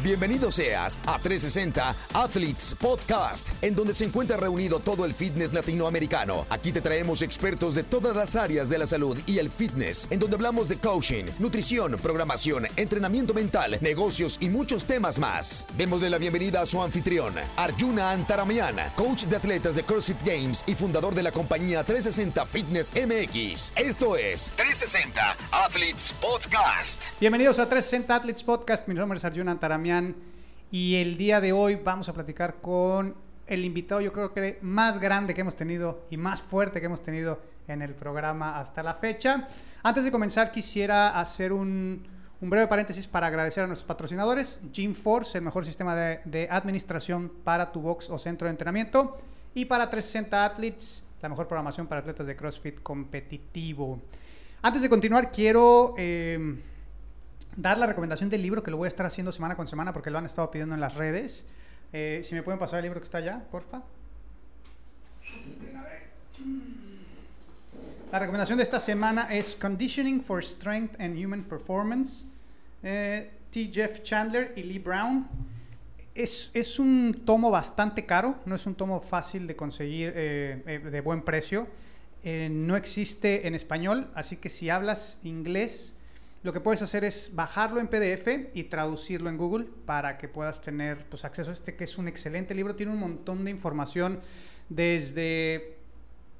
Bienvenido seas a 360 Athletes Podcast, en donde se encuentra reunido todo el fitness latinoamericano. Aquí te traemos expertos de todas las áreas de la salud y el fitness, en donde hablamos de coaching, nutrición, programación, entrenamiento mental, negocios y muchos temas más. Démosle la bienvenida a su anfitrión, Arjuna Antaramian, coach de atletas de CrossFit Games y fundador de la compañía 360 Fitness MX. Esto es 360 Athletes Podcast. Bienvenidos a 360 Athletes Podcast. Mi nombre es Arjuna Antaramian y el día de hoy vamos a platicar con el invitado yo creo que más grande que hemos tenido y más fuerte que hemos tenido en el programa hasta la fecha. Antes de comenzar quisiera hacer un, un breve paréntesis para agradecer a nuestros patrocinadores, Gym Force, el mejor sistema de, de administración para tu box o centro de entrenamiento, y para 360 Athletes, la mejor programación para atletas de CrossFit competitivo. Antes de continuar, quiero... Eh, dar la recomendación del libro que lo voy a estar haciendo semana con semana porque lo han estado pidiendo en las redes. Eh, si me pueden pasar el libro que está allá, porfa. La recomendación de esta semana es Conditioning for Strength and Human Performance. Eh, T. Jeff Chandler y Lee Brown. Es, es, un tomo bastante caro, no es un tomo fácil de conseguir eh, de buen precio. no existe en español, así que si hablas inglés, lo que puedes hacer es bajarlo en PDF y traducirlo en Google para que puedas tener pues, acceso a este que es un excelente libro. Tiene un montón de información desde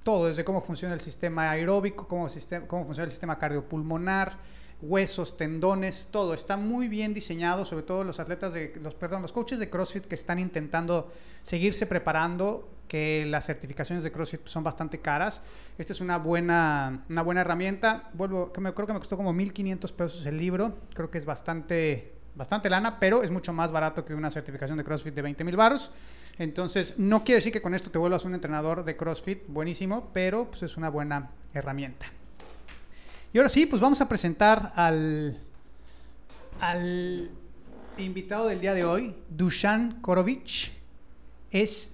todo, desde cómo funciona el sistema aeróbico, cómo, cómo funciona el sistema cardiopulmonar, huesos, tendones, todo. Está muy bien diseñado, sobre todo los atletas de los perdón, los coaches de CrossFit que están intentando seguirse preparando, que las certificaciones de CrossFit son bastante caras. Esta es una buena una buena herramienta. Vuelvo, que me creo que me costó como 1500 pesos el libro. Creo que es bastante bastante lana, pero es mucho más barato que una certificación de CrossFit de 20 mil baros. Entonces, no quiere decir que con esto te vuelvas un entrenador de CrossFit buenísimo, pero pues es una buena herramienta. Y ahora sí, pues vamos a presentar al, al invitado del día de hoy, Dusan Korovic. Es,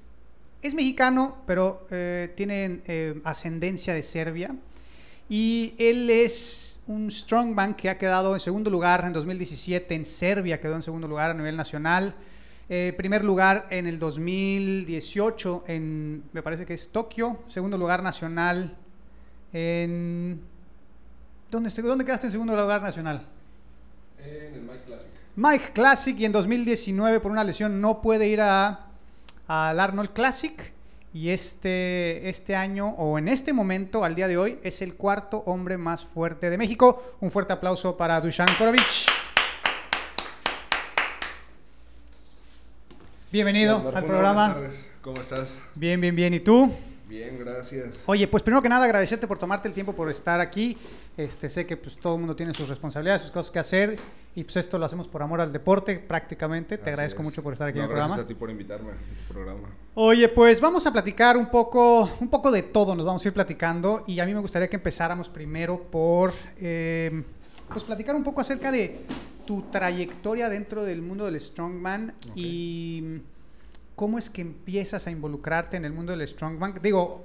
es mexicano, pero eh, tiene eh, ascendencia de Serbia. Y él es un strongman que ha quedado en segundo lugar en 2017 en Serbia, quedó en segundo lugar a nivel nacional. Eh, primer lugar en el 2018 en, me parece que es Tokio. Segundo lugar nacional en ¿Dónde, ¿Dónde quedaste en segundo lugar nacional? En el Mike Classic. Mike Classic y en 2019 por una lesión no puede ir a, al Arnold Classic y este, este año o en este momento, al día de hoy, es el cuarto hombre más fuerte de México. Un fuerte aplauso para Dusan Korovic. Bienvenido al programa. Buenas tardes. ¿Cómo estás? Bien, bien, bien. ¿Y tú? Bien, gracias. Oye, pues primero que nada agradecerte por tomarte el tiempo por estar aquí. Este, sé que pues todo el mundo tiene sus responsabilidades, sus cosas que hacer y pues esto lo hacemos por amor al deporte prácticamente. Te agradezco mucho por estar aquí en el programa. Gracias a ti por invitarme a tu programa. Oye, pues vamos a platicar un poco, un poco de todo, nos vamos a ir platicando y a mí me gustaría que empezáramos primero por eh, pues platicar un poco acerca de tu trayectoria dentro del mundo del strongman okay. y ¿cómo es que empiezas a involucrarte en el mundo del strongman? Digo,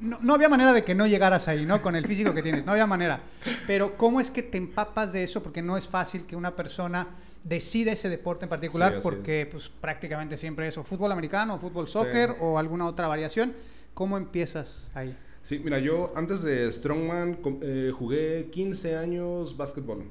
no, no, había manera de que no llegaras ahí, ¿no? Con el físico que tienes, no había manera. Pero ¿cómo es que te empapas de eso? Porque no es fácil que una persona decida ese deporte en particular, sí, porque pues prácticamente siempre es o fútbol americano, o fútbol soccer sí. o alguna otra variación. ¿Cómo empiezas ahí? Sí, mira, yo antes de Strongman eh, jugué 15 años básquetbol.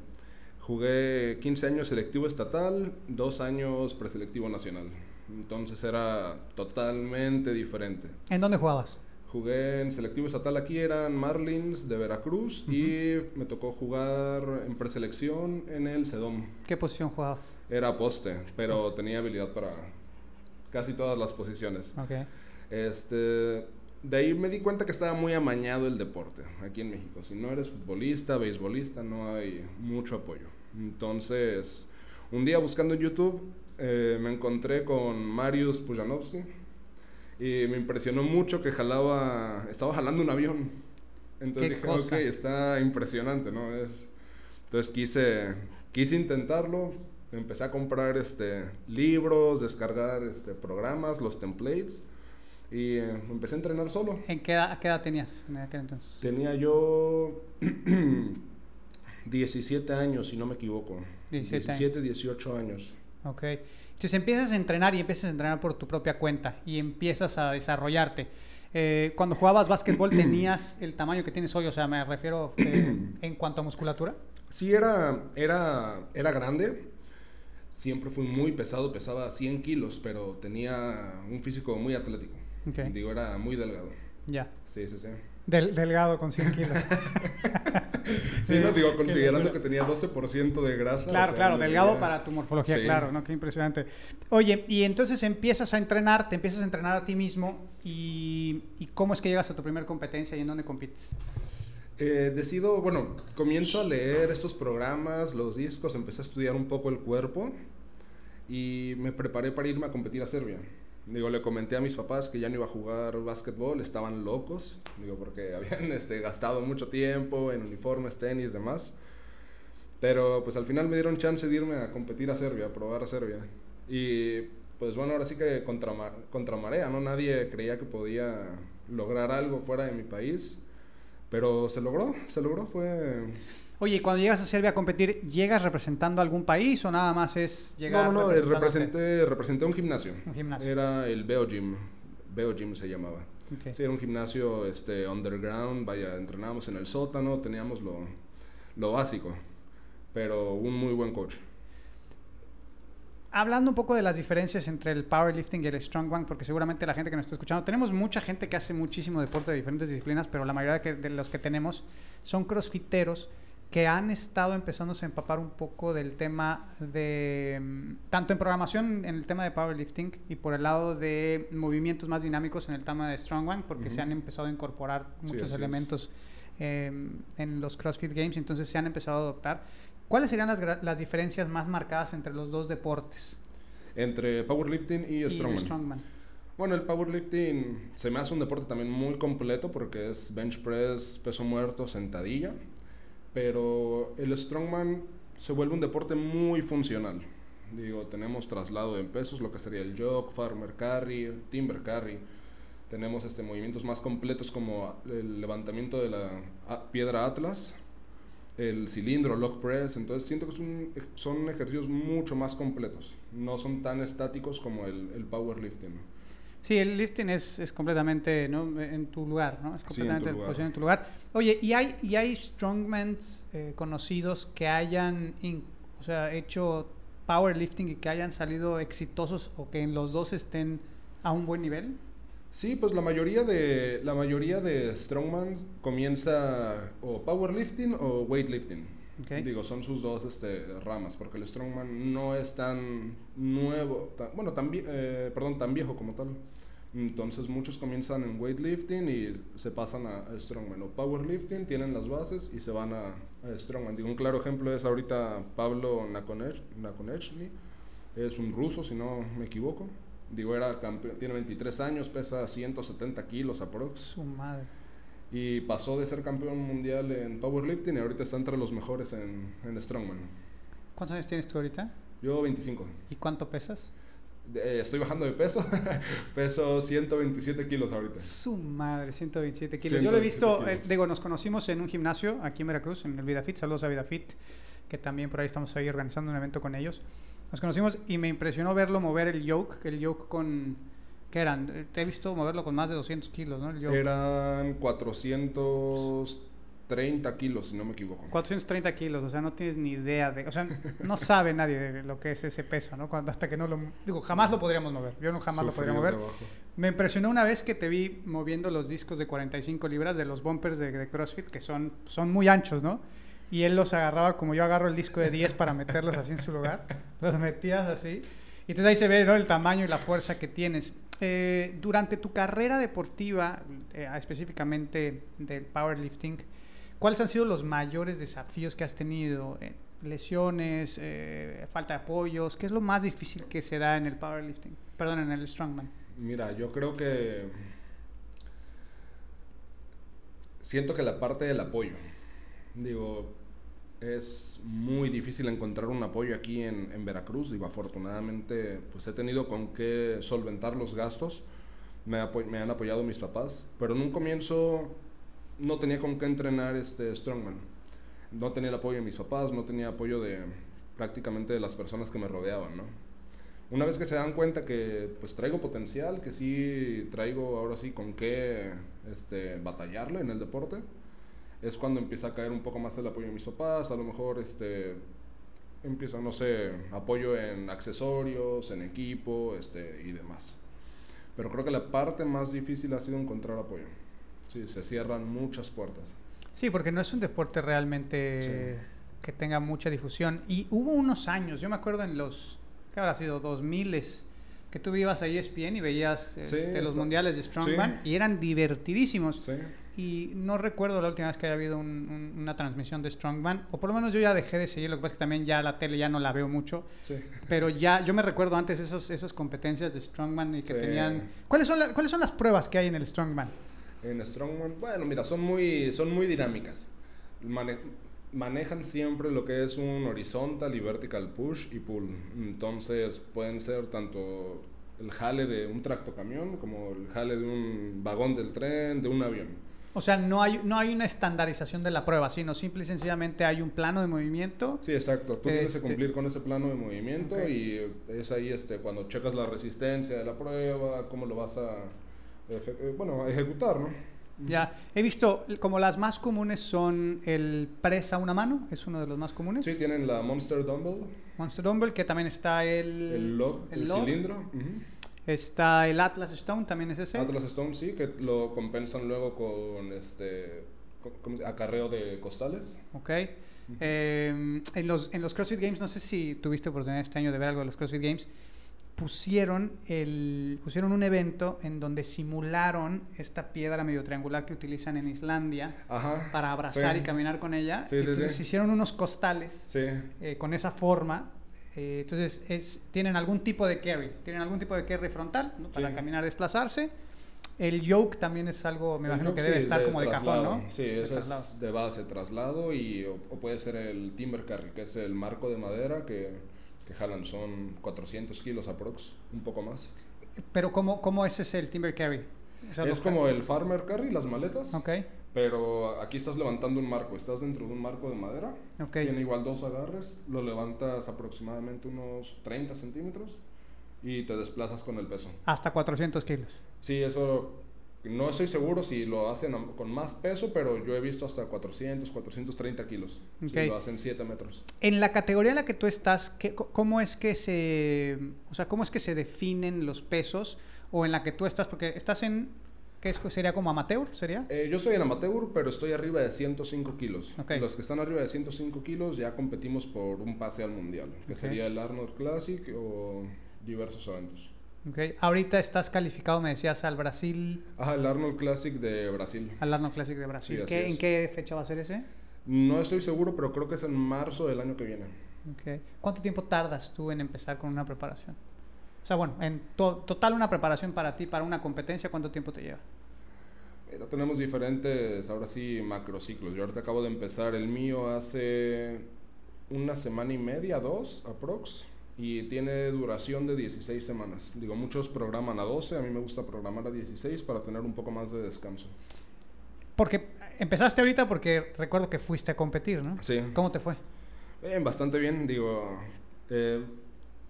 Jugué 15 años selectivo estatal, dos años preselectivo nacional. Entonces era totalmente diferente. ¿En dónde jugabas? Jugué en selectivo estatal aquí, eran Marlins de Veracruz uh -huh. y me tocó jugar en preselección en el Sedom. ¿Qué posición jugabas? Era poste, pero poste. tenía habilidad para casi todas las posiciones. Okay. Este, de ahí me di cuenta que estaba muy amañado el deporte aquí en México. Si no eres futbolista, beisbolista, no hay mucho apoyo. Entonces, un día buscando en YouTube, eh, me encontré con Marius Pujanovsky y me impresionó mucho que jalaba, estaba jalando un avión. Entonces dije, cosa? ok, está impresionante, ¿no? Es, entonces quise, quise intentarlo, empecé a comprar este, libros, descargar este, programas, los templates y eh, empecé a entrenar solo. ¿En qué edad, qué edad tenías en aquel entonces? Tenía yo 17 años, si no me equivoco. 17 17, 18 años. Ok. Entonces empiezas a entrenar y empiezas a entrenar por tu propia cuenta y empiezas a desarrollarte. Eh, cuando jugabas básquetbol tenías el tamaño que tienes hoy, o sea, me refiero eh, en cuanto a musculatura. Sí, era, era, era grande. Siempre fui muy pesado, pesaba 100 kilos, pero tenía un físico muy atlético. Ok. Digo, era muy delgado. Ya. Sí, sí, sí. Del- delgado con 100 kilos. Sí, no, digo, considerando que tenía 12% de grasa. Claro, o sea, claro, delgado para tu morfología, Sí. claro, ¿no? Qué impresionante. Oye, y entonces empiezas a entrenar, te empiezas a entrenar a ti mismo y, y ¿cómo es que llegas a tu primera competencia y en dónde compites? Eh, decido, bueno, comienzo a leer estos programas, los discos, empecé a estudiar un poco el cuerpo y me preparé para irme a competir a Serbia. Digo, le comenté a mis papás que ya no iba a jugar básquetbol, estaban locos, digo, porque habían este, gastado mucho tiempo en uniformes, tenis, demás. Pero pues al final me dieron chance de irme a competir a Serbia, a probar a Serbia. Y pues bueno, ahora sí que contra, contra marea, ¿no? Nadie creía que podía lograr algo fuera de mi país. Pero se logró, se logró, fue... Oye, y cuando llegas a Serbia a competir, ¿llegas representando a algún país o nada más es llegar No, no, no, eh, representé, representé un gimnasio. Un gimnasio. Era el Beo Gym, Beo Gym se llamaba. Sí, era un gimnasio este, underground, vaya, entrenábamos en el sótano, teníamos lo, lo básico, pero un muy buen coach. Hablando un poco de las diferencias entre el powerlifting y el strongman, porque seguramente la gente que nos está escuchando, tenemos mucha gente que hace muchísimo deporte de diferentes disciplinas, pero la mayoría de, que- de los que tenemos son crossfiteros que han estado empezándose a empapar un poco del tema de, mm, tanto en programación en el tema de powerlifting y por el lado de movimientos más dinámicos en el tema de strongman, porque se han empezado a incorporar muchos elementos eh, en los CrossFit Games, entonces se han empezado a adoptar. ¿Cuáles serían las, las diferencias más marcadas entre los dos deportes? Entre powerlifting y y el strongman. strongman. Bueno, el powerlifting se me hace un deporte también muy completo porque es bench press, peso muerto, sentadilla. Pero el strongman se vuelve un deporte muy funcional. Digo, tenemos traslado de pesos, lo que sería el jog, farmer carry, timber carry. Tenemos este, movimientos más completos como el levantamiento de la piedra atlas, el cilindro, lock press. Entonces siento que es un- son ejercicios mucho más completos. No son tan estáticos como el, el powerlifting. Sí, el lifting es, es completamente ¿no? en tu lugar, ¿no? Es Sí, en tu completamente posición en tu lugar. Oye, ¿y hay, y hay strongmans eh, conocidos que hayan in- o sea, hecho powerlifting y que hayan salido exitosos o que en los dos estén a un buen nivel? Sí, pues la mayoría de la mayoría de strongman comienza o powerlifting o weightlifting. Digo, son sus dos este, ramas, porque el strongman no es tan nuevo, tan- bueno, tan, eh, perdón, tan viejo como tal. Entonces muchos comienzan en weightlifting y se pasan a, a strongman o powerlifting, tienen las bases y se van a, a strongman. Digo, un claro ejemplo es ahorita Pablo Nakonech- Nakonechny, es un ruso si no me equivoco. Digo, era campeón, tiene 23 años, pesa 170 kilos aprox. Su madre. Y pasó de ser campeón mundial en powerlifting y ahorita está entre los mejores en, en strongman. ¿Cuántos años tienes tú ahorita? Yo 25. ¿Y cuánto pesas? Eh, estoy bajando de peso. Peso 127 kilos ahorita. Su madre, 127 kilos. Yo lo he 127 visto, eh, digo, nos conocimos en un gimnasio aquí en Veracruz, en el VidaFit. Saludos a VidaFit, que también por ahí estamos ahí organizando un evento con ellos. Nos conocimos y me impresionó verlo mover el yoke, el yoke con... ¿Qué eran? Te he visto moverlo con más de 200 kilos, ¿no? El yoke. Eran 430 kilos, si no me equivoco. 430 kilos, o sea, no tienes ni idea de... O sea, no sabe nadie de lo que es ese peso, ¿no? Cuando, hasta que no lo... Digo, jamás lo podríamos mover. Yo no jamás lo podría mover. trabajo. Me impresionó una vez que te vi moviendo los discos de 45 libras de los bumpers de, de CrossFit, que son, son muy anchos, ¿no? Y él los agarraba como yo agarro el disco de 10 para meterlos así en su lugar. Los metías así. Y entonces ahí se ve ¿no? el tamaño y la fuerza que tienes. Eh, durante tu carrera deportiva, eh, específicamente del powerlifting, ¿cuáles han sido los mayores desafíos que has tenido? Eh, lesiones, falta de apoyos. ¿Qué es lo más difícil que se da en el powerlifting? Perdón, en el strongman. Mira, yo creo que siento que la parte del apoyo, digo, es muy difícil encontrar un apoyo aquí en, en Veracruz. Digo, afortunadamente, pues he tenido con qué solventar los gastos. Me, me han apoyado mis papás, pero en un comienzo no tenía con qué entrenar este strongman. no tenía el apoyo de mis papás, no tenía apoyo de prácticamente de las personas que me rodeaban, ¿no? Una vez que se dan cuenta que pues traigo potencial, que sí traigo ahora sí con qué este, batallarle en el deporte, es cuando empieza a caer un poco más el apoyo de mis papás, a lo mejor este, empieza, no sé, apoyo en accesorios, en equipo este, y demás. Pero creo que la parte más difícil ha sido encontrar apoyo. Sí, se cierran muchas puertas. Sí, porque no es un deporte realmente que tenga mucha difusión. Y hubo unos años, yo me acuerdo en los, ¿qué habrá sido? 2000 que tú ibas a ESPN y veías este, los mundiales de Strongman y eran divertidísimos. Y no recuerdo la última vez que haya habido una transmisión de Strongman, o por lo menos yo ya dejé de seguir, lo que pasa es que también ya la tele ya no la veo mucho. Sí. Pero ya, yo me recuerdo antes esos, esas competencias de Strongman y que tenían... ¿Cuáles son, ¿Cuáles son las pruebas que hay en el Strongman? En Strongman, bueno, mira, son muy, son muy dinámicas. manejan siempre lo que es un horizontal y vertical push y pull. Entonces pueden ser tanto el jale de un tractocamión como el jale de un vagón del tren, de un avión. O sea, no hay, no hay una estandarización de la prueba, sino simple y sencillamente hay un plano de movimiento. Sí, exacto. Tú tienes que este cumplir con ese plano de movimiento y es ahí este, cuando checas la resistencia de la prueba, cómo lo vas a, eh, bueno, ejecutar, ¿no? Ya, he visto como las más comunes son el press a una mano, es uno de los más comunes. Sí, tienen la Monster Dumbbell. Monster Dumbbell, que también está el... El log, el, cilindro. Está el Atlas Stone, también es ese. Atlas Stone, sí, que lo compensan luego con este acarreo de costales. Ok. Em, en, los, en los CrossFit Games, no sé si tuviste oportunidad este año de ver algo de los CrossFit Games, pusieron, el, pusieron un evento en donde simularon esta piedra medio triangular que utilizan en Islandia para abrazar y caminar con ella. Entonces hicieron unos costales eh, con esa forma eh, entonces, es, tienen algún tipo de carry, tienen algún tipo de carry frontal para caminar, desplazarse. El yoke también es algo, me imagino que debe estar como de cajón, ¿no? Sí, eso es de base, traslado, y, o, puede ser el timber carry, que es el marco de madera que, que jalan, son 400 kilos aprox, un poco más. Pero ¿cómo, cómo es ese el timber carry? es como el farmer carry, las maletas. Ok. Pero aquí estás levantando un marco, estás dentro de un marco de madera. Tiene igual dos agarres, lo levantas aproximadamente unos 30 centímetros y te desplazas con el peso. Hasta 400 kilos. Sí, eso no estoy seguro si lo hacen con más peso, pero yo he visto hasta 400, 430 kilos. Si lo hacen 7 metros. En la categoría en la que tú estás, ¿cómo es que se, o sea, cómo es que se definen los pesos? O en la que tú estás, porque estás en ¿Qué sería como amateur? ¿Sería? Eh, yo soy en amateur, pero estoy arriba de 105 kilos. Los que están arriba de 105 kilos ya competimos por un pase al mundial, que sería el Arnold Classic o diversos eventos. Okay. Ahorita estás calificado, me decías, al Brasil. Ajá, el Arnold Classic de Brasil. Al Arnold Classic de Brasil. ¿En qué fecha va a ser ese? No estoy seguro, pero creo que es en marzo del año que viene. Okay. ¿Cuánto tiempo tardas tú en empezar con una preparación? O sea, bueno, en total una preparación para ti, para una competencia, ¿cuánto tiempo te lleva? Eh, tenemos diferentes, ahora sí, macrociclos. Yo ahorita acabo de empezar el mío hace una semana y media, dos, aprox, y tiene duración de 16 semanas. Digo, muchos programan a 12, a mí me gusta programar a 16 para tener un poco más de descanso. Porque empezaste ahorita porque recuerdo que fuiste a competir, ¿no? Sí. ¿Cómo te fue? Bien, bastante bien, digo, eh,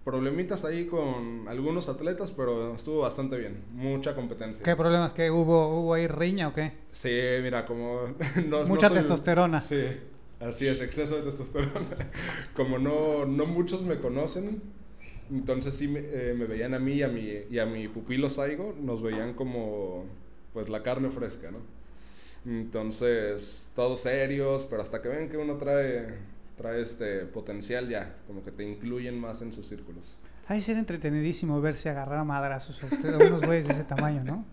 problemitas ahí con algunos atletas, pero estuvo bastante bien. Mucha competencia. ¿Qué problemas? ¿Qué hubo, hubo ahí riña o qué? Sí, mira, como... Mucha testosterona. Sí, así es, exceso de testosterona. como no, no muchos me conocen, entonces sí me, eh, me, veían a mí y a mi, y a mi pupilo Saigo, nos veían como pues la carne fresca, ¿no? Entonces, todos serios, pero hasta que ven que uno trae trae este potencial ya, como que te incluyen más en sus círculos. Ha de ser entretenidísimo verse agarrar a madrazos a, ustedes, a unos güeyes de ese tamaño, ¿no?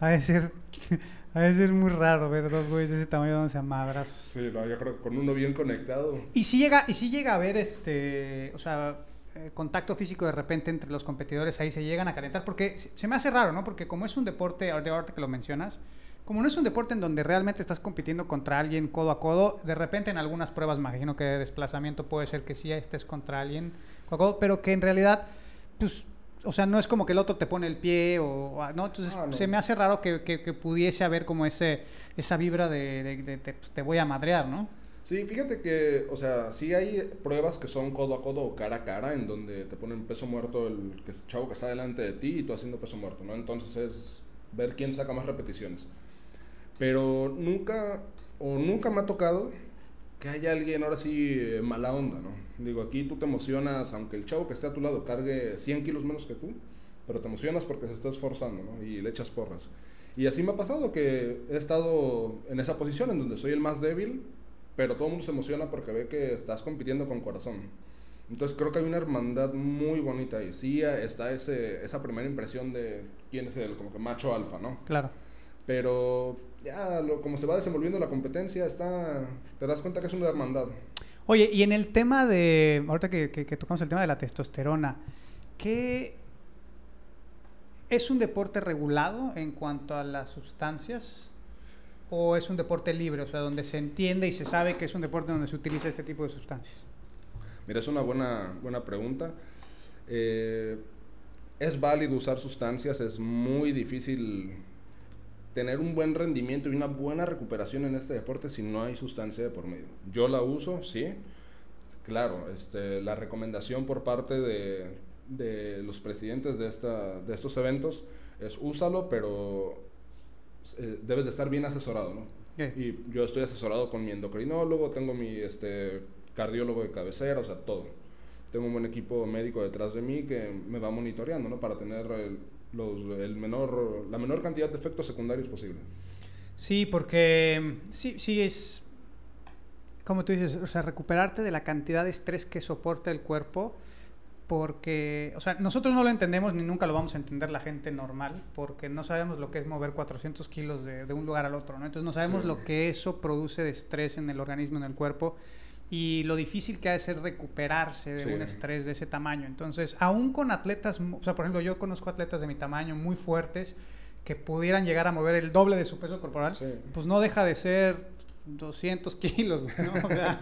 Ha de ser, ha de ser muy raro ver dos güeyes de ese tamaño dándose a madrazos. Sí, no, yo creo que con uno bien conectado. Y si llega, y si llega a haber este, o sea, eh, contacto físico de repente entre los competidores, ahí se llegan a calentar, porque se me hace raro, ¿no? Porque como es un deporte, ahorita que lo mencionas, como no es un deporte en donde realmente estás compitiendo contra alguien codo a codo, de repente en algunas pruebas, me imagino que de desplazamiento puede ser que sí estés contra alguien codo a codo, pero que en realidad, pues, o sea, no es como que el otro te pone el pie o, ¿no? Entonces ah, se me hace raro que, que, pudiese haber como ese, esa vibra de, de, pues, te voy a madrear, ¿no? Sí, fíjate que, o sea, sí hay pruebas que son codo a codo o cara a cara, en donde te ponen peso muerto el que, chavo que está delante de ti y tú haciendo peso muerto, ¿no? Entonces es ver quién saca más repeticiones. Pero nunca, o nunca me ha tocado que haya alguien ahora sí eh, mala onda, ¿no? Digo, aquí tú te emocionas, aunque el chavo que esté a tu lado cargue 100 kilos menos que tú, pero te emocionas porque se está esforzando, ¿no? Y le echas porras. Y así me ha pasado que he estado en esa posición en donde soy el más débil pero todo el mundo se emociona porque ve que estás compitiendo con corazón. Entonces creo que hay una hermandad muy bonita y sí está ese, esa primera impresión de quién es el como que macho alfa, ¿no? Claro. Pero ya lo, como se va desenvolviendo la competencia, está, te das cuenta que es una hermandad. Oye, y en el tema de, ahorita que, que tocamos el tema de la testosterona, ¿qué es un deporte regulado en cuanto a las sustancias? o es un deporte libre, o sea, donde se entiende y se sabe que es un deporte donde se utiliza este tipo de sustancias? Mira, es una buena, buena pregunta. Eh, es válido usar sustancias, es muy difícil tener un buen rendimiento y una buena recuperación en este deporte si no hay sustancia de por medio. Yo la uso, sí. Claro, este, la recomendación por parte de, de los presidentes de, esta, de estos eventos es úsalo, pero eh, debes de estar bien asesorado, ¿no? Y yo estoy asesorado con mi endocrinólogo, tengo mi este, cardiólogo de cabecera, o sea, todo. Tengo un buen equipo médico detrás de mí que me va monitoreando, ¿no? Para tener el, los, el menor, la menor cantidad de efectos secundarios posible. Sí, porque sí, sí es, como tú dices, o sea, recuperarte de la cantidad de estrés que soporta el cuerpo porque, o sea, nosotros no lo entendemos ni nunca lo vamos a entender la gente normal, porque no sabemos lo que es mover 400 kilos de, un lugar al otro, ¿no? Entonces no sabemos lo que eso produce de estrés en el organismo, en el cuerpo, y lo difícil que ha de ser recuperarse de un estrés de ese tamaño. Entonces, aún con atletas, o sea, por ejemplo, yo conozco atletas de mi tamaño muy fuertes, que pudieran llegar a mover el doble de su peso corporal, pues no deja de ser 200 kilos, ¿no?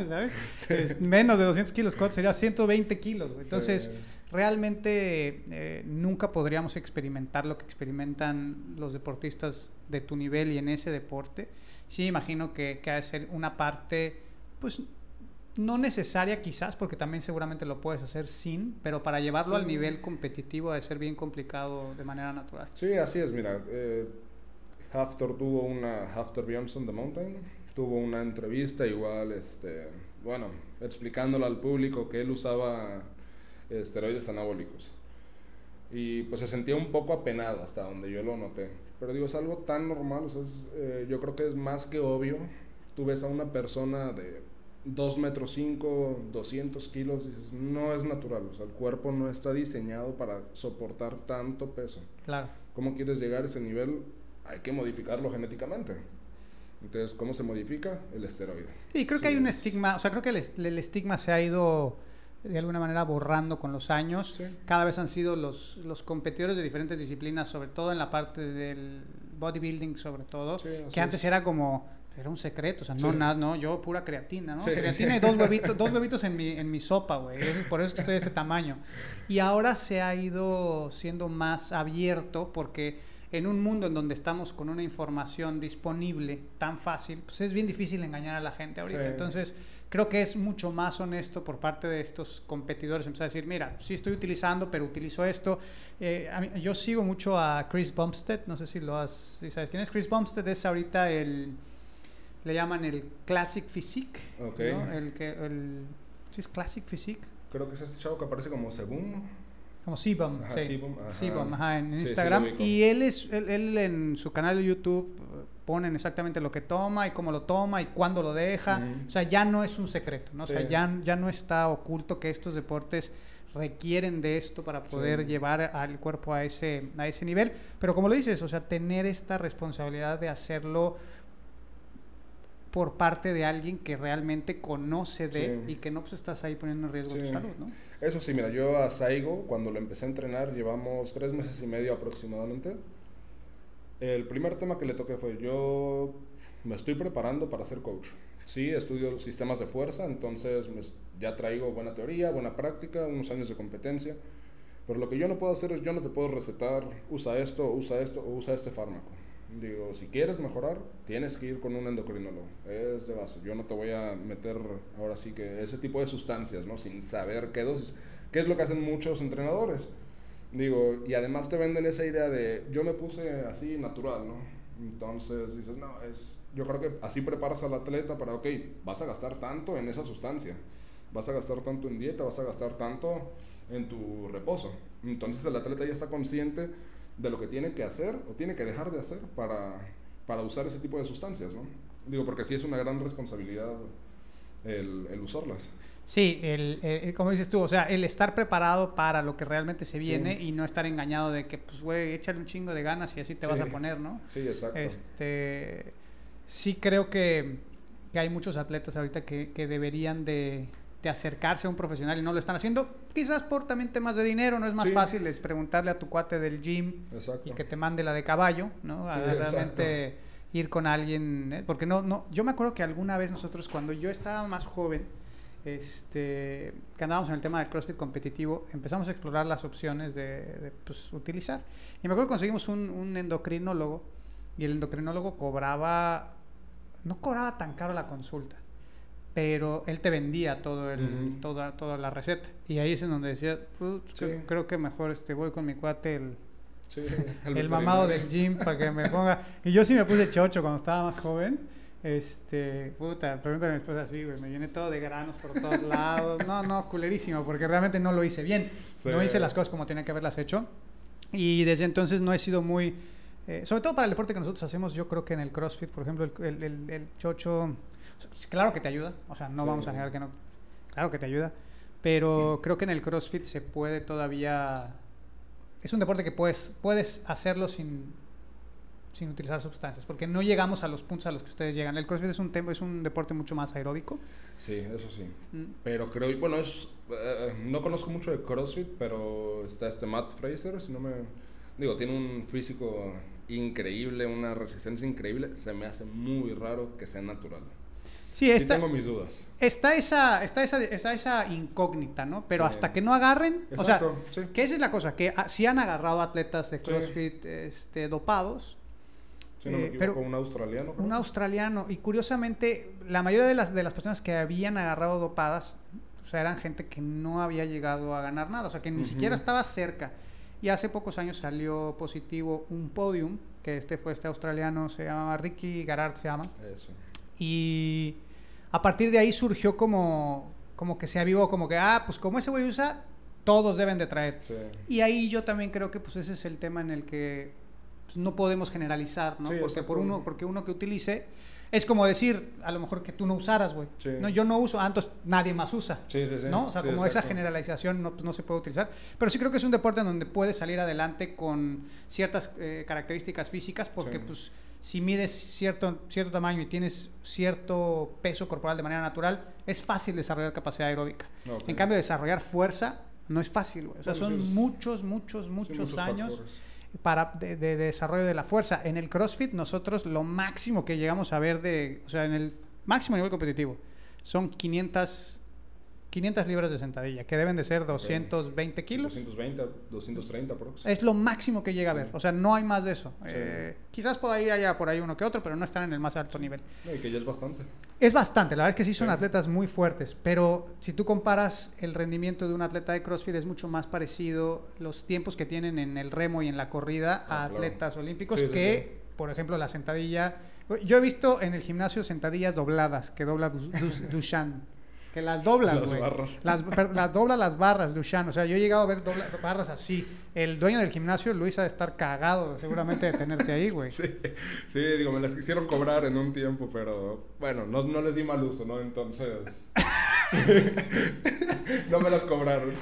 ¿sabes? menos de 200 kilos, ¿cuánto sería? 120 kilos, Entonces, realmente eh, nunca podríamos experimentar lo que experimentan los deportistas de tu nivel y en ese deporte. Sí, imagino que, que ha de ser una parte, pues, no necesaria quizás, porque también seguramente lo puedes hacer sin, pero para llevarlo al nivel competitivo ha de ser bien complicado de manera natural. Sí, así es, mira. Eh, Haftor tuvo una Haftor Bjornsson The Mountain tuvo una entrevista igual, este, bueno, explicándolo al público que él usaba esteroides anabólicos. Y pues se sentía un poco apenado hasta donde yo lo noté. Pero digo, es algo tan normal, eh, yo creo que es más que obvio. Tú ves a una persona de 2 metros 5, 200 kilos, dices, no es natural, o sea, el cuerpo no está diseñado para soportar tanto peso. Claro. ¿Cómo quieres llegar a ese nivel? Hay que modificarlo genéticamente. Entonces, ¿cómo se modifica? El esteroide. Sí, creo que hay un estigma, o sea, creo que el, estigma se ha ido de alguna manera borrando con los años. Cada vez han sido los, los competidores de diferentes disciplinas, sobre todo en la parte del bodybuilding, sobre todo, que antes era como, era un secreto, o sea, no, nada, no, yo pura creatina, ¿no? creatina y dos huevitos, dos huevitos en mi, en mi sopa, güey, por eso estoy de este tamaño. Y ahora se ha ido siendo más abierto porque en un mundo en donde estamos con una información disponible tan fácil, pues es bien difícil engañar a la gente ahorita. Entonces, creo que es mucho más honesto por parte de estos competidores empezar a decir, mira, sí estoy utilizando, pero utilizo esto. Eh, yo sigo mucho a Chris Bumstead, no sé si lo has, si sabes quién es. Chris Bumstead es ahorita el, le llaman el Classic Physique, El que, el, ¿sí es Classic Physique? Creo que es este chavo que aparece como segundo. Como Sibum, sí. ajá. en Instagram. y él, es, él, en su canal de YouTube eh, ponen exactamente lo que toma y cómo lo toma y cuándo lo deja. O sea, ya no es un secreto, ¿no? O sea, ya, ya no está oculto que estos deportes requieren de esto para poder llevar al cuerpo a ese, a ese nivel. Pero como lo dices, o sea, tener esta responsabilidad de hacerlo por parte de alguien que realmente conoce de y que no pues estás ahí poniendo en riesgo tu salud, ¿no? Eso sí, mira, yo a Saigo, cuando lo empecé a entrenar, llevamos tres meses y medio aproximadamente. El primer tema que le toqué fue, yo me estoy preparando para ser coach. Sí, estudio sistemas de fuerza, entonces ya traigo buena teoría, buena práctica, unos años de competencia. Pero lo que yo no puedo hacer es, yo no te puedo recetar, usa esto, usa esto o usa este fármaco. Digo, si quieres mejorar, tienes que ir con un endocrinólogo. Es de base. Yo no te voy a meter ahora sí que ese tipo de sustancias, ¿no? Sin saber qué dosis. ¿Qué es lo que hacen muchos entrenadores? Digo, y además te venden esa idea de yo me puse así natural, ¿no? Entonces dices, no, es. Yo creo que así preparas al atleta para, ok, vas a gastar tanto en esa sustancia. Vas a gastar tanto en dieta, vas a gastar tanto en tu reposo. Entonces el atleta ya está consciente de lo que tiene que hacer o tiene que dejar de hacer para, para usar ese tipo de sustancias, ¿no? Digo, porque sí es una gran responsabilidad el, el usarlas. Sí, el, como dices tú, o sea, el estar preparado para lo que realmente se viene y no estar engañado de que, pues, güey, échale un chingo de ganas y así te vas a poner, ¿no? Sí, exacto. Este, sí creo que, que hay muchos atletas ahorita que, que deberían de, de, acercarse a un profesional y no lo están haciendo, quizás por también temas de dinero, no es más fácil es preguntarle a tu cuate del gym y que te mande la de caballo, ¿no? A realmente ir con alguien, ¿eh? porque no, no, yo me acuerdo que alguna vez nosotros, cuando yo estaba más joven, este, que andábamos en el tema del CrossFit competitivo, empezamos a explorar las opciones de, pues, utilizar. Y me acuerdo que conseguimos un, endocrinólogo y el endocrinólogo cobraba, no cobraba tan caro la consulta, pero él te vendía todo el, toda, toda la receta. Y ahí es en donde decía, creo, que mejor este, voy con mi cuate el... el mamado del gym para que me ponga. Y yo sí me puse chocho cuando estaba más joven. Este, puta, pregúntame después así, güey, me viene todo de granos por todos lados. No, no, culerísimo, porque realmente no lo hice bien. No hice las cosas como tenía que haberlas hecho. Y desde entonces no he sido muy... Eh, sobre todo para el deporte que nosotros hacemos, yo creo que en el CrossFit, por ejemplo, el, el, el, chocho, claro que te ayuda, o sea, no vamos a negar que no, claro que te ayuda, pero creo que en el CrossFit se puede todavía... Es un deporte que puedes, puedes hacerlo sin, sin utilizar sustancias, porque no llegamos a los puntos a los que ustedes llegan. El CrossFit es un es un deporte mucho más aeróbico. Sí, eso sí. Mm. Pero creo, bueno, es, eh, no conozco mucho de CrossFit, pero está este Matt Fraser, si no me... Digo, tiene un físico increíble, una resistencia increíble. Se me hace muy raro que sea natural. Sí, está, tengo mis dudas. Está esa, está esa, está esa incógnita, ¿no? Pero hasta que no agarren, o sea, que esa es la cosa, que si han agarrado atletas de CrossFit este, dopados, eh, pero un australiano. Un australiano. Y curiosamente, la mayoría de las, de las personas que habían agarrado dopadas, o sea, eran gente que no había llegado a ganar nada, o sea, que ni siquiera estaba cerca. Y hace pocos años salió positivo un podium, que este fue este australiano, se llamaba Ricky Garard, se llama. Eso. Y a partir de ahí surgió como, como que se avivó, como que, ah, pues como ese güey usa, todos deben de traer. Y ahí yo también creo que pues ese es el tema en el que pues, no podemos generalizar, ¿no? porque, por uno, porque uno que utilice es como decir, a lo mejor que tú no usaras, güey. No, yo no uso, ah, entonces nadie más usa. Sí, sí, ¿No? O sea, como esa generalización no, no, se puede utilizar. Pero sí creo que es un deporte en donde puedes salir adelante con ciertas eh, características físicas, porque pues si mides cierto, cierto tamaño y tienes cierto peso corporal de manera natural, es fácil desarrollar capacidad aeróbica. En cambio, desarrollar fuerza no es fácil, güey. O sea, son muchos, muchos, muchos, años para de, desarrollo de la fuerza. En el CrossFit nosotros lo máximo que llegamos a ver de, o sea, en el máximo nivel competitivo son 500 500 libras de sentadilla, que deben de ser 220 kilos. 220, 230 prox. Es lo máximo que llega a ver. O sea, no hay más de eso. Eh, quizás por ahí haya por ahí uno que otro, pero no están en el más alto nivel. y que ya es bastante. Es bastante. La verdad es que sí son atletas muy fuertes, pero si tú comparas el rendimiento de un atleta de CrossFit es mucho más parecido los tiempos que tienen en el remo y en la corrida a ah, atletas olímpicos que, por ejemplo, la sentadilla. Yo he visto en el gimnasio sentadillas dobladas que dobla Dushan. Que las dobla, Las barras. Las, las dobla las barras, Dushan. O sea, yo he llegado a ver barras así. El dueño del gimnasio, Luis, ha de estar cagado seguramente de tenerte ahí, güey. Sí, sí, digo, me las quisieron cobrar en un tiempo, pero bueno, no, no les di mal uso, ¿no? Entonces... no me las cobraron.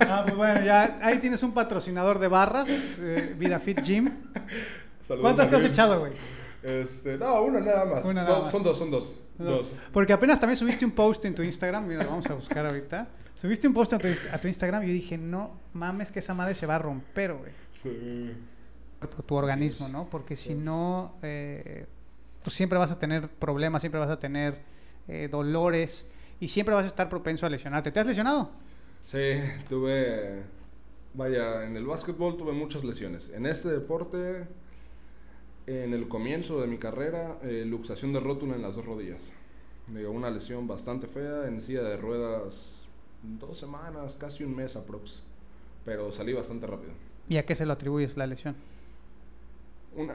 ah, pues bueno, ya ahí tienes un patrocinador de barras, eh, Vida Fit Gym. ¿Cuántas te has echado, güey? Este, no, una nada más. Son dos, son dos. dos. Porque apenas también subiste un post en tu Instagram, mira, lo vamos a buscar ahorita. Subiste un post a tu, a tu Instagram y yo dije, no mames que esa madre se va a romper, güey. Sí. Por tu organismo, ¿no? Porque si no, eh, pues siempre vas a tener problemas, siempre vas a tener eh, dolores y siempre vas a estar propenso a lesionarte. ¿Te has lesionado? Sí, tuve, vaya, en el básquetbol tuve muchas lesiones. En este deporte En el comienzo de mi carrera, eh, luxación de rótula en las dos rodillas. Digo, una lesión bastante fea, en silla de ruedas dos semanas, casi un mes aprox. Pero salí bastante rápido. ¿Y a qué se lo atribuyes la lesión? Una,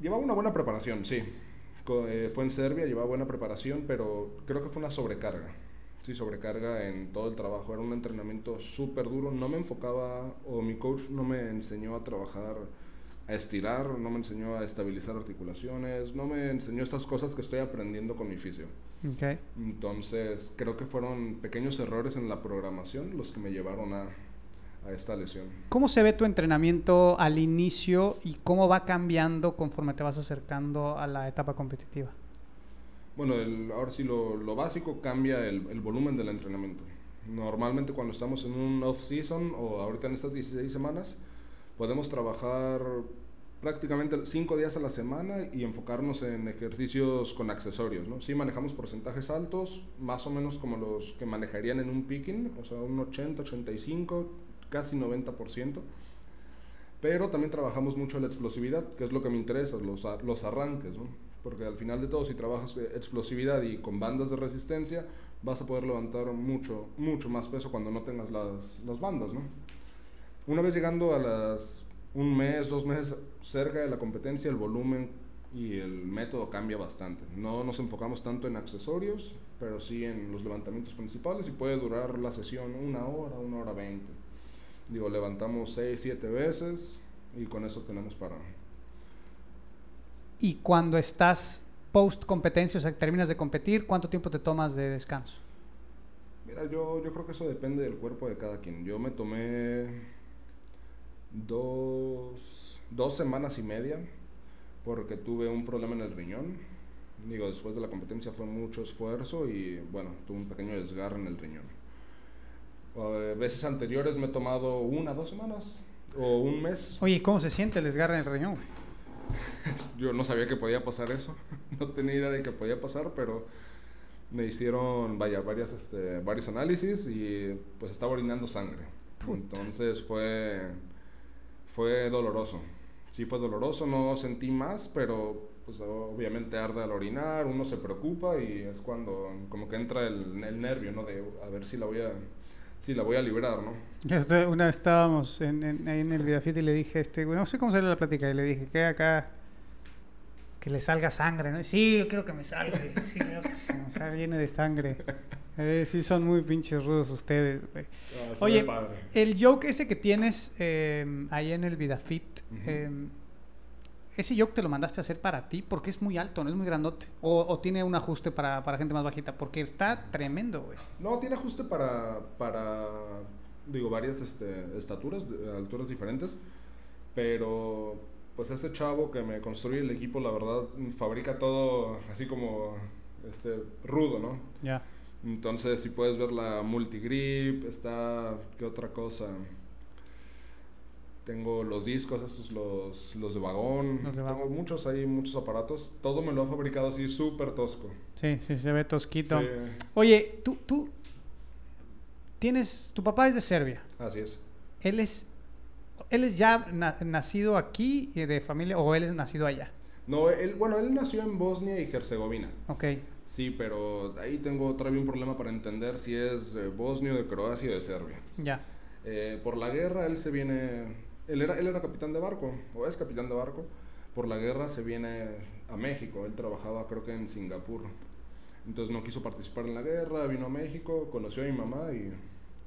llevaba una buena preparación, sí. Co- eh, fue en Serbia, llevaba buena preparación, pero creo que fue una sobrecarga. Sí, sobrecarga en todo el trabajo. Era un entrenamiento súper duro. No me enfocaba, o mi coach no me enseñó a trabajar, a estirar, no me enseñó a estabilizar articulaciones, no me enseñó estas cosas que estoy aprendiendo con mi fisio. Ok. Entonces, creo que fueron pequeños errores en la programación los que me llevaron a, a esta lesión. ¿Cómo se ve tu entrenamiento al inicio y cómo va cambiando conforme te vas acercando a la etapa competitiva? Bueno, el- ahora sí lo, lo básico cambia el, el volumen del entrenamiento. Normalmente cuando estamos en un off-season o ahorita en estas 16 semanas, podemos trabajar prácticamente 5 días a la semana y enfocarnos en ejercicios con accesorios, ¿no? Sí manejamos porcentajes altos, más o menos como los que manejarían en un picking, o sea, un 80, 85, casi 90%. Pero también trabajamos mucho la explosividad, que es lo que me interesa, los, los arranques, ¿no? Porque al final de todo, si trabajas eh, explosividad y con bandas de resistencia, vas a poder levantar mucho, mucho más peso cuando no tengas las, las bandas, ¿no? Una vez llegando a las un mes, dos meses cerca de la competencia, el volumen y el método cambia bastante. No nos enfocamos tanto en accesorios, pero sí en los levantamientos principales y puede durar la sesión una hora, una hora veinte. Digo, levantamos seis, siete veces y con eso tenemos para... Y cuando estás post competencia, o sea, terminas de competir, ¿cuánto tiempo te tomas de descanso? Mira, yo, yo creo que eso depende del cuerpo de cada quien. Yo me tomé dos, dos semanas y media porque tuve un problema en el riñón. Digo, después de la competencia fue mucho esfuerzo y bueno, tuve un pequeño desgarre en el riñón. Eh, veces anteriores me he tomado una, dos semanas o un mes. Oye, ¿y ¿cómo se siente el desgarre en el riñón? Yo no sabía que podía pasar eso. No tenía idea de que podía pasar, pero me hicieron vaya, varias, este, varios análisis y pues estaba orinando sangre. Puta. Entonces fue, fue doloroso. Sí fue doloroso, no sentí más, pero pues obviamente arde al orinar, uno se preocupa y es cuando como que entra el, el nervio, ¿no? De a ver si la voy a, si la voy a librar, ¿no? Una vez estábamos en, ahí en el Vidafit y le dije, este, no sé cómo salió la plática, y le dije que acá que le salga sangre, ¿no? Sí, yo quiero que me salga. Y sí, se me salga lleno de sangre. Eh, sí, son muy pinches rudos ustedes, güey. Oye, el joke ese que tienes eh, ahí en el Vidafit, eh, ese joke te lo mandaste a hacer para ti porque es muy alto, no es muy grandote. O, o tiene un ajuste para, para gente más bajita, porque está tremendo, güey. No, tiene ajuste para, para digo, varias este, estaturas, alturas diferentes, pero pues este chavo que me construye el equipo, la verdad, fabrica todo así como este, rudo, ¿no? Ya. Entonces, si puedes ver la multigrip, está, ¿qué otra cosa? Tengo los discos, esos, los, los de vagón. Los de vagón. Tengo muchos ahí, muchos aparatos. Todo me lo ha fabricado así súper tosco. Sí, sí, se ve tosquito. Sí, Oye, tú, tú tienes, tu papá es de Serbia. así es. Él es, él es ya na- nacido aquí y de familia, o él es nacido allá. No, él, bueno, él nació en Bosnia y Herzegovina. Ok. Sí, pero ahí tengo todavía un problema para entender si es de Bosnia, de Croacia o de Serbia. Ya. Eh, por la guerra él se viene, él era, él era capitán de barco, o es capitán de barco. Por la guerra se viene a México, él trabajaba creo que en Singapur. Entonces no quiso participar en la guerra, vino a México, conoció a mi mamá y...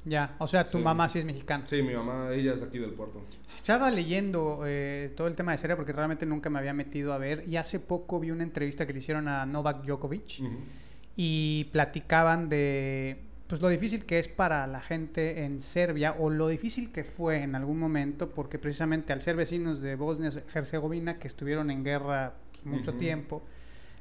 Ya. O sea, tu Sí. mamá sí es mexicana. Sí, mi mamá, ella es aquí del puerto. Estaba leyendo eh, todo el tema de Serbia porque realmente nunca me había metido a ver. Y hace poco vi una entrevista que le hicieron a Novak Djokovic. Y platicaban de pues lo difícil que es para la gente en Serbia o lo difícil que fue en algún momento porque precisamente al ser vecinos de Bosnia Herzegovina que estuvieron en guerra pues, mucho tiempo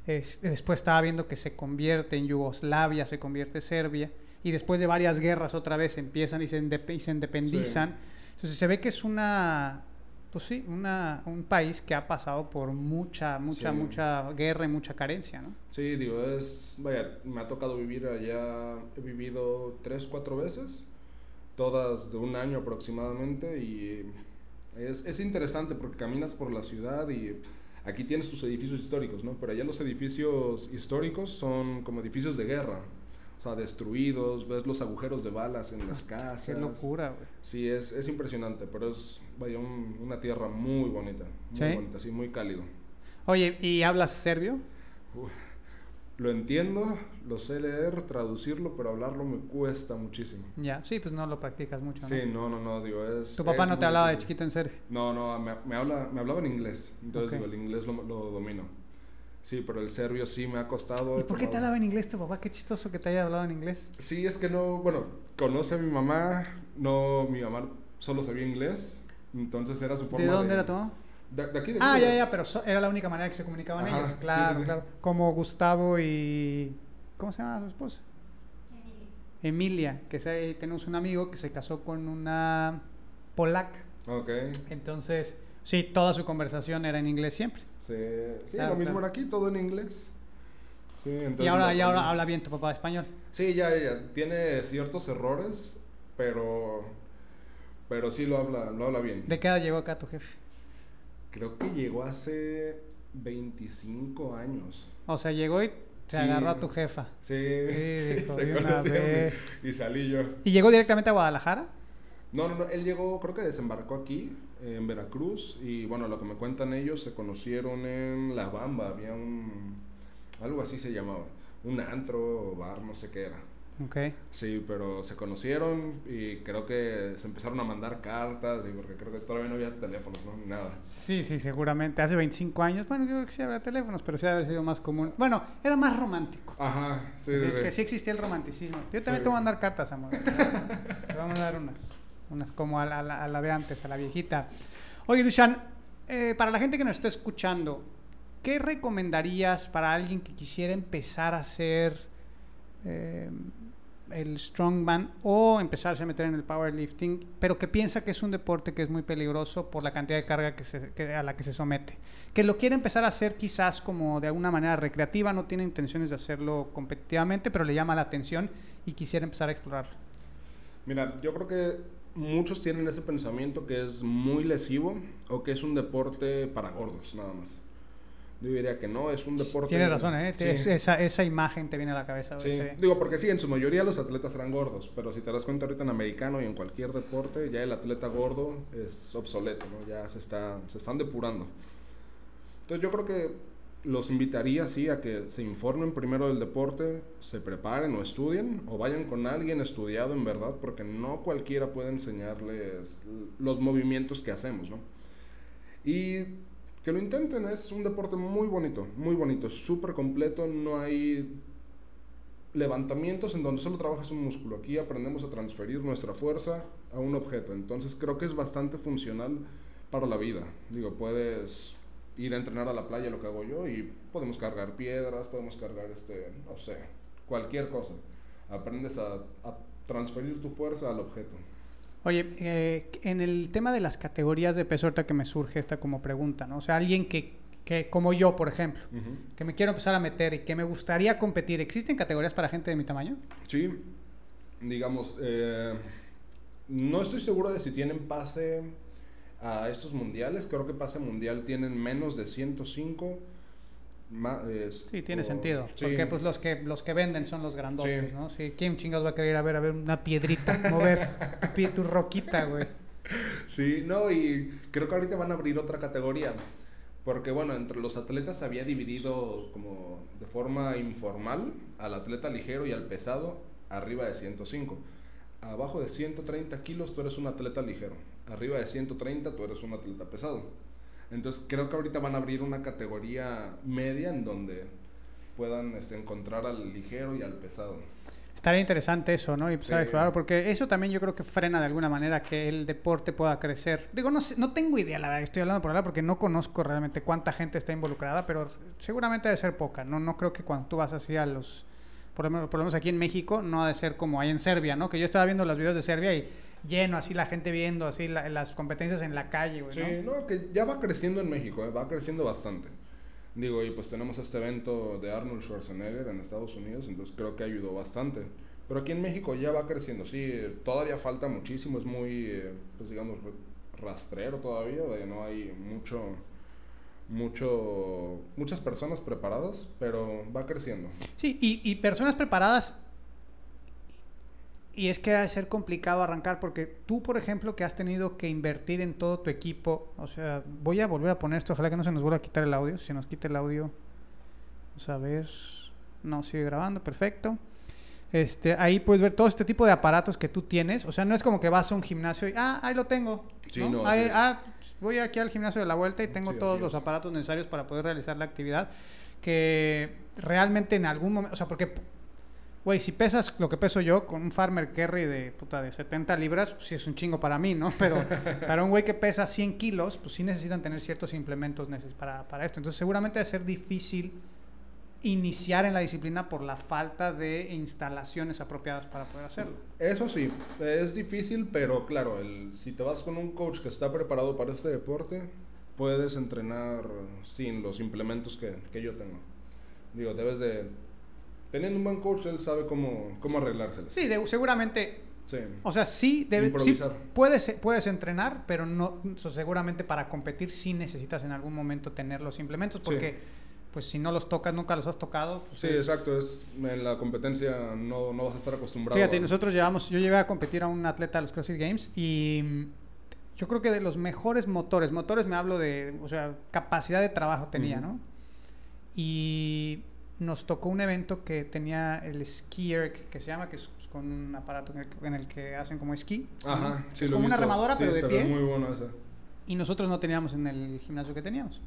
es- después estaba viendo que se convierte en Yugoslavia se convierte Serbia y después de varias guerras otra vez empiezan y se, y se independizan entonces se ve que es una pues sí una, un país que ha pasado por mucha mucha Sí. mucha guerra y mucha carencia no Sí, digo, es, vaya, me ha tocado vivir allá, he vivido tres, cuatro veces, todas de un año aproximadamente, y es, es interesante porque caminas por la ciudad y aquí tienes tus edificios históricos, ¿no? Pero allá los edificios históricos son como edificios de guerra. Destruidos, ves los agujeros de balas en las casas. Qué locura, güey. Sí, es, es impresionante, pero es, vaya, un- una tierra muy bonita. Muy ¿Sí? bonita, sí, muy cálido. Oye, ¿y hablas serbio? Uf, lo entiendo, lo sé leer, traducirlo, pero hablarlo me cuesta muchísimo. Ya, sí, pues no lo practicas mucho, ¿no? Sí, no, no, no, digo, es... ¿Tu papá es no te hablaba de chiquito en serbio? No, no, me, me habla, me hablaba en inglés, entonces digo, el inglés lo, lo domino. Sí, pero el serbio sí me ha costado. ¿Y por qué te hablaba en inglés tu papá? Qué chistoso que te haya hablado en inglés. Sí, es que no, bueno, conoce a mi mamá, no, mi mamá solo sabía inglés, entonces era su forma ¿De dónde era tu mamá? De, de aquí, de Ah, aquí, ya, ya, pero so- era la única manera que se comunicaban Ajá, ellos. Claro, sí, sí. claro. Como Gustavo y... ¿Cómo se llama su esposa? Emilia, que se, tenemos un amigo que se casó con una polaca. Ok, Entonces, sí, toda su conversación era en inglés siempre. Sí, sí Claro, lo mismo claro. era aquí, todo en inglés. Sí, entonces Y ahora, y ahora habla bien tu papá español. Sí, ya, ya, tiene ciertos errores, pero, pero sí lo habla, lo habla bien. ¿De qué edad llegó acá tu jefe? Creo que llegó hace 25 años. O sea, llegó y se Sí. agarró a tu jefa. Sí, Sí, dijo, se conocieron y, y salí yo. ¿Y llegó directamente a Guadalajara? No, no, no, él llegó, creo que desembarcó aquí, en Veracruz, y bueno, lo que me cuentan ellos, se conocieron en La Bamba, había un, algo así se llamaba, un antro o bar, no sé qué era. Ok. Sí, pero se conocieron y creo que se empezaron a mandar cartas, y porque creo que todavía no había teléfonos, ¿no? Ni nada. Sí, sí, seguramente. Hace 25 años, bueno, yo creo que sí habrá teléfonos, pero sí haber sido más común. Bueno, era más romántico. Ajá, sí, Sí, sí, es sí. que sí existía el romanticismo. Yo también Sí. te voy a mandar cartas, amor. Te vamos a dar unas, unas como a la, a la- de antes, a la viejita. Oye, Dushan, eh, para la gente que nos está escuchando, ¿qué recomendarías para alguien que quisiera empezar a hacer eh, el strongman o empezarse a meter en el powerlifting, pero que piensa que es un deporte que es muy peligroso por la cantidad de carga que se- que- a la que se somete? Que lo quiere empezar a hacer quizás como de alguna manera recreativa, no tiene intenciones de hacerlo competitivamente, pero le llama la atención y quisiera empezar a explorarlo. Mira, yo creo que muchos tienen ese pensamiento que es muy lesivo o que es un deporte para gordos, nada más. Yo diría que no, es un deporte... Tienes razón, ¿eh? Sí. Es- esa, esa imagen te viene a la cabeza. Sí, digo porque sí, en su mayoría los atletas eran gordos, pero si te das cuenta ahorita en americano y en cualquier deporte, ya el atleta gordo es obsoleto, ¿no? Ya se, está, se están depurando. Entonces yo creo que los invitaría, sí, a que se informen primero del deporte, se preparen o estudien, o vayan con alguien estudiado en verdad, porque no cualquiera puede enseñarles los movimientos que hacemos, ¿no? Y que lo intenten, es un deporte muy bonito, muy bonito, súper completo, no hay levantamientos en donde solo trabajas un músculo. Aquí aprendemos a transferir nuestra fuerza a un objeto. Entonces creo que es bastante funcional para la vida. Digo, puedes ir a entrenar a la playa, lo que hago yo, y podemos cargar piedras, podemos cargar, este, no sé, cualquier cosa. Aprendes a, a transferir tu fuerza al objeto. Oye, eh, en el tema de las categorías de peso, ahorita que me surge esta como pregunta, ¿no? O sea, alguien que, que como yo, por ejemplo, Ujú. que me quiero empezar a meter y que me gustaría competir, ¿existen categorías para gente de mi tamaño? Sí, digamos, eh, no estoy seguro de si tienen pase a estos mundiales. Creo que pase mundial tienen menos de 105. ma- es- Sí, tiene o- sentido. sí. Porque pues los que los que venden son los grandotes, Sí. ¿no? Sí, ¿quién chingados va a querer ir a ver a ver una piedrita, mover tu, roquita, güey? Sí, no, y creo que ahorita van a abrir otra categoría. Porque, bueno, entre los atletas se había dividido como de forma informal al atleta ligero y al pesado arriba de 105. Abajo de 130 kilos tú eres un atleta ligero. Arriba de 130 tú eres un atleta pesado. Entonces creo que ahorita van a abrir una categoría media en donde puedan este, encontrar al ligero y al pesado. Estaría interesante eso, ¿no? Y empezar a Sí. explorar, porque eso también yo creo que frena de alguna manera que el deporte pueda crecer. Digo, no sé, no tengo idea, la verdad, estoy hablando por hablar porque no conozco realmente cuánta gente está involucrada, pero seguramente debe ser poca. No, no creo que cuando tú vas así a los, por lo, menos, por lo menos aquí en México, no ha de ser como ahí en Serbia, ¿no? Que yo estaba viendo los videos de Serbia y lleno, así la gente viendo, así la- las competencias en la calle, güey, Sí, ¿no? no, que ya va creciendo en México, ¿eh? va creciendo bastante. Digo, y pues tenemos este evento de Arnold Schwarzenegger en Estados Unidos, entonces creo que ayudó bastante. Pero aquí en México ya va creciendo, sí, todavía falta muchísimo, es muy, eh, pues digamos, re- rastrero todavía, no hay mucho, mucho, muchas personas preparadas, pero va creciendo. Sí, y, y personas preparadas. Y es que va a ser complicado arrancar porque tú, por ejemplo, que has tenido que invertir en todo tu equipo, o sea, voy a volver a poner esto, ojalá que no se nos vuelva a quitar el audio, si nos quita el audio, vamos a ver, no, sigue grabando, perfecto. Este, ahí puedes ver todo este tipo de aparatos que tú tienes, o sea, no es como que vas a un gimnasio y, ah, ahí lo tengo. Sí, ¿no? no, Ahí- ah, voy aquí al gimnasio de la vuelta y tengo Sí, todos los aparatos necesarios para poder realizar la actividad que realmente en algún momento, o sea, porque, güey, si pesas lo que peso yo con un farmer carry de, puta, de 70 libras, pues sí es un chingo para mí, ¿no? Pero para un güey que pesa 100 kilos, pues sí necesitan tener ciertos implementos para, para esto. Entonces seguramente va a ser difícil iniciar en la disciplina por la falta de instalaciones apropiadas para poder hacerlo. Eso sí, es difícil, pero claro, el, si te vas con un coach que está preparado para este deporte, puedes entrenar sin los implementos que, que yo tengo. Digo, debes de... Teniendo un buen coach, él sabe cómo, cómo arreglárselas. Sí, de- seguramente Sí. O sea, sí, debe, sí puedes, puedes entrenar, pero no so, seguramente para competir sí necesitas en algún momento tener los implementos, Sí. porque pues si no los tocas, nunca los has tocado. pues, Sí, es- exacto. Es, en la competencia no, no vas a estar acostumbrado. Fíjate, a- nosotros llevamos, yo llevé a competir a un atleta a los CrossFit Games y mm, yo creo que de los mejores motores, motores me hablo de, o sea, capacidad de trabajo tenía, Ujú. ¿no? Y nos tocó un evento que tenía el skier, que, se llama, que es con un aparato en el, que- en el que hacen como esquí. Ajá, sí, es lo como una remadora, Sí, pero de pie. muy bueno ese. Y nosotros no teníamos en el gimnasio que teníamos.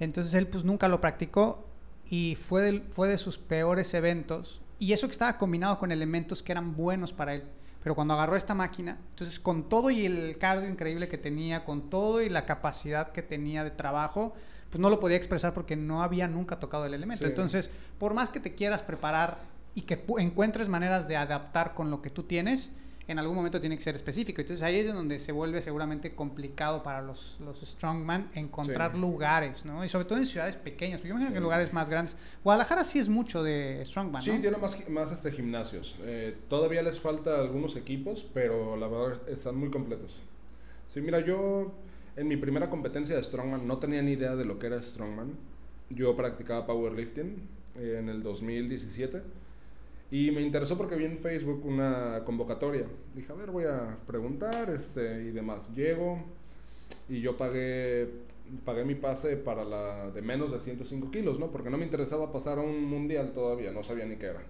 Entonces él pues nunca lo practicó y fue de, fue de sus peores eventos. Y eso que estaba combinado con elementos que eran buenos para él. Pero cuando agarró esta máquina, entonces con todo y el cardio increíble que tenía, con todo y la capacidad que tenía de trabajo, pues no lo podía expresar porque no había nunca tocado el elemento. Sí. Entonces, por más que te quieras preparar y que encuentres maneras de adaptar con lo que tú tienes, en algún momento tiene que ser específico. Entonces ahí es donde se vuelve seguramente complicado para los, los strongman encontrar Sí. lugares, ¿no? Y sobre todo en ciudades pequeñas, porque yo imagino que en lugares más grandes. Guadalajara sí es mucho de strongman, Sí, ¿no? tiene más, más este, gimnasios. Eh, todavía les falta algunos equipos, pero la verdad están muy completos. Sí, mira, yo en mi primera competencia de Strongman no tenía ni idea de lo que era Strongman. Yo practicaba powerlifting eh, en el 2017 y me interesó porque vi en Facebook una convocatoria. Dije, a ver, voy a preguntar este, y demás. Llego y yo pagué, pagué mi pase para la de menos de 105 kilos, ¿no? Porque no me interesaba pasar a un mundial todavía, no sabía ni qué era.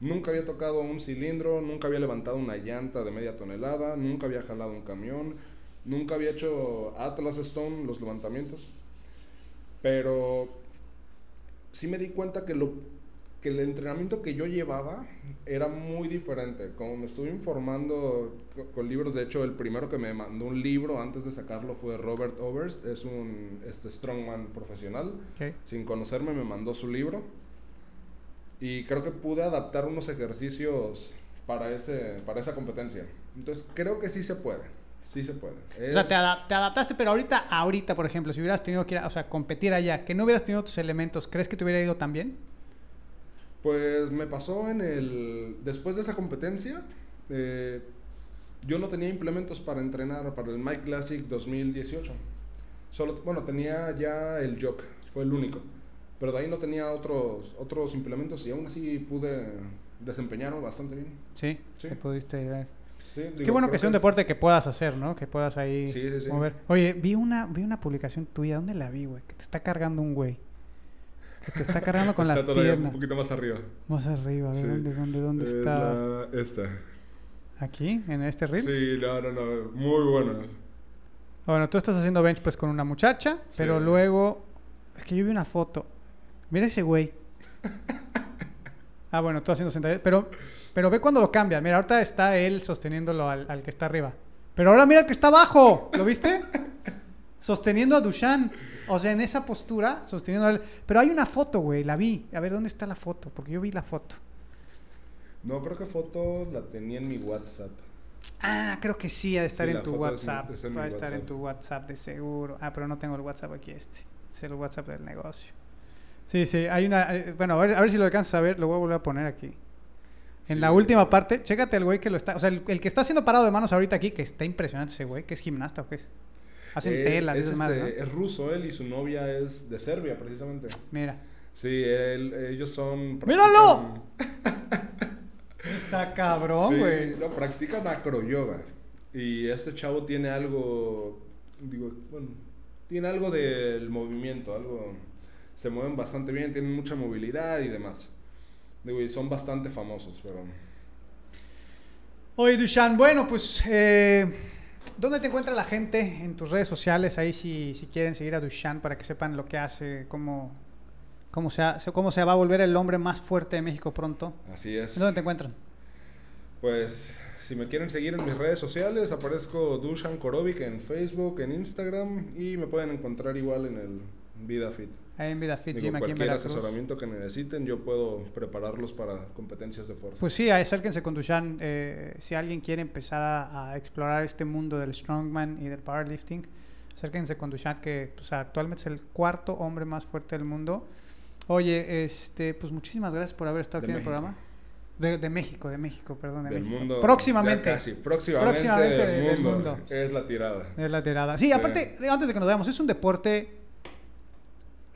Nunca había tocado un cilindro, nunca había levantado una llanta de media tonelada, nunca había jalado un camión, nunca había hecho Atlas Stone, los levantamientos. Pero sí me di cuenta que, lo, que el entrenamiento que yo llevaba era muy diferente. Como me estuve informando co- con libros, de hecho el primero que me mandó un libro antes de sacarlo fue Robert Oberst, es un este, strongman profesional. Ok. Sin conocerme me mandó su libro y creo que pude adaptar unos ejercicios para, ese, para esa competencia. Entonces creo que sí se puede, sí se puede. O sea, te, adap- te adaptaste, pero ahorita, ahorita, por ejemplo, si hubieras tenido que ir a, o sea, competir allá, que no hubieras tenido tus elementos, ¿crees que te hubiera ido tan bien? Pues me pasó en el... Después de esa competencia, eh, yo no tenía implementos para entrenar para el Mike Classic 2018. Solo, bueno, tenía ya el jock, fue el único. Pero de ahí no tenía otros, otros implementos y aún así pude desempeñarme bastante bien. Sí, Sí. te pudiste ver. Sí, Qué bueno que sea un es- deporte que puedas hacer, ¿no? Que puedas ahí Sí, sí, sí. mover. Oye, vi una, vi una publicación tuya, ¿dónde la vi, güey? Que te está cargando un güey. Que te está cargando con Está las todavía piernas. un poquito más arriba. Más arriba, a ver. ¿dónde, dónde, dónde Es está? la- esta. ¿Aquí? ¿En este reel? Sí, no, no, no. Muy buena. Bueno, tú estás haciendo bench pues con una muchacha, pero luego... Es que yo vi una foto. Mira ese güey. Ah, bueno, tú haciendo sentadillas. Pero, pero ve cuando lo cambian. Mira, ahorita está él sosteniéndolo al, al que está arriba. Pero ahora mira el que está abajo. ¿Lo viste? Sosteniendo a Dushan. O sea, en esa postura, sosteniendo a él. Pero hay una foto, güey. La vi. A ver, ¿dónde está la foto? Porque yo vi la foto. No, creo que foto la tenía en mi WhatsApp. Ah, creo que sí, ha de estar Sí, en tu WhatsApp. Va a estar en tu WhatsApp de seguro. Ah, pero no tengo el WhatsApp aquí este. Es el WhatsApp del negocio. Sí, sí, hay una... eh, Bueno, a ver, a ver si lo alcanzas a ver. Lo voy a volver a poner aquí. En Sí, la güey. última parte, chécate el güey que lo está... O sea, el, el que está haciendo parado de manos ahorita aquí, que está impresionante ese güey, que es gimnasta o qué es. Hacen Él telas, es, esas este, ¿no? es ruso él y su novia es de Serbia, precisamente. Mira. Sí, él- ellos son... ¡Míralo! Está cabrón, Sí, güey. no, practican acroyoga. Y este chavo tiene algo, digo, bueno, tiene algo del movimiento, algo, se mueven bastante bien, tienen mucha movilidad y demás. Digo, y son bastante famosos, pero... Oye, Dushan, bueno, pues, eh, ¿dónde te encuentra la gente en tus redes sociales? Ahí si, si quieren seguir a Dushan para que sepan lo que hace, cómo, cómo, se, cómo se va a volver el hombre más fuerte de México pronto. Así es. ¿Dónde te encuentran? Pues si me quieren seguir en mis redes sociales, aparezco Dushan Korovic en Facebook, en Instagram y me pueden encontrar igual en el Vida Fit. Ahí en Vida Fit Digo, Gym aquí en Veracruz. asesoramiento que necesiten, yo puedo prepararlos para competencias de fuerza. Pues sí, acérquense con Dushan. eh, si alguien quiere empezar a, a explorar este mundo del strongman y del powerlifting, acérquense con Dushan, que pues, actualmente es el cuarto hombre más fuerte del mundo. Oye, este, pues muchísimas gracias por haber estado De aquí en el programa. De, de México, de México, perdón, de del México. mundo. Próximamente. casi, próximamente, Próximamente del, del mundo. Es la tirada. Es la tirada. Sí, Sí. aparte, antes de que nos veamos, es un deporte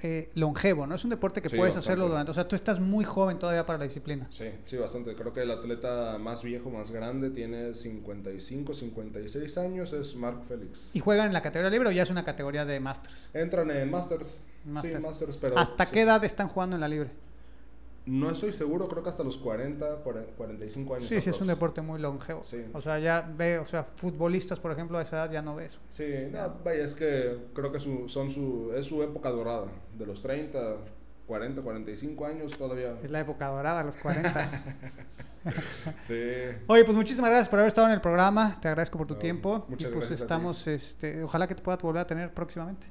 eh, longevo, ¿no? Es un deporte que Sí, puedes bastante. hacerlo durante... O sea, tú estás muy joven todavía para la disciplina. Sí, sí, bastante. Creo que el atleta más viejo, más grande, tiene 55, 56 años, es Mark Félix. ¿Y juegan en la categoría libre o ya es una categoría de Masters? Entran en Masters. Masters. Sí, Masters, pero... ¿Hasta sí. qué edad están jugando en la libre? No estoy seguro, creo que hasta los 40, 40, 45 años. Sí, sí, es un deporte muy longevo. Sí. O sea, ya ve, o sea, futbolistas, por ejemplo, a esa edad ya no ves. Sí, no, vaya, es que creo que su, son su, es su época dorada. De los 30, 40, 45 años todavía. Es la época dorada, los 40. Sí. Oye, pues muchísimas gracias por haber estado en el programa. Te agradezco por tu No, tiempo. Y muchas pues gracias a ti. estamos, este, ojalá que te pueda volver a tener próximamente.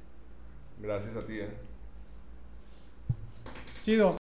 Gracias a ti. eh. Chido.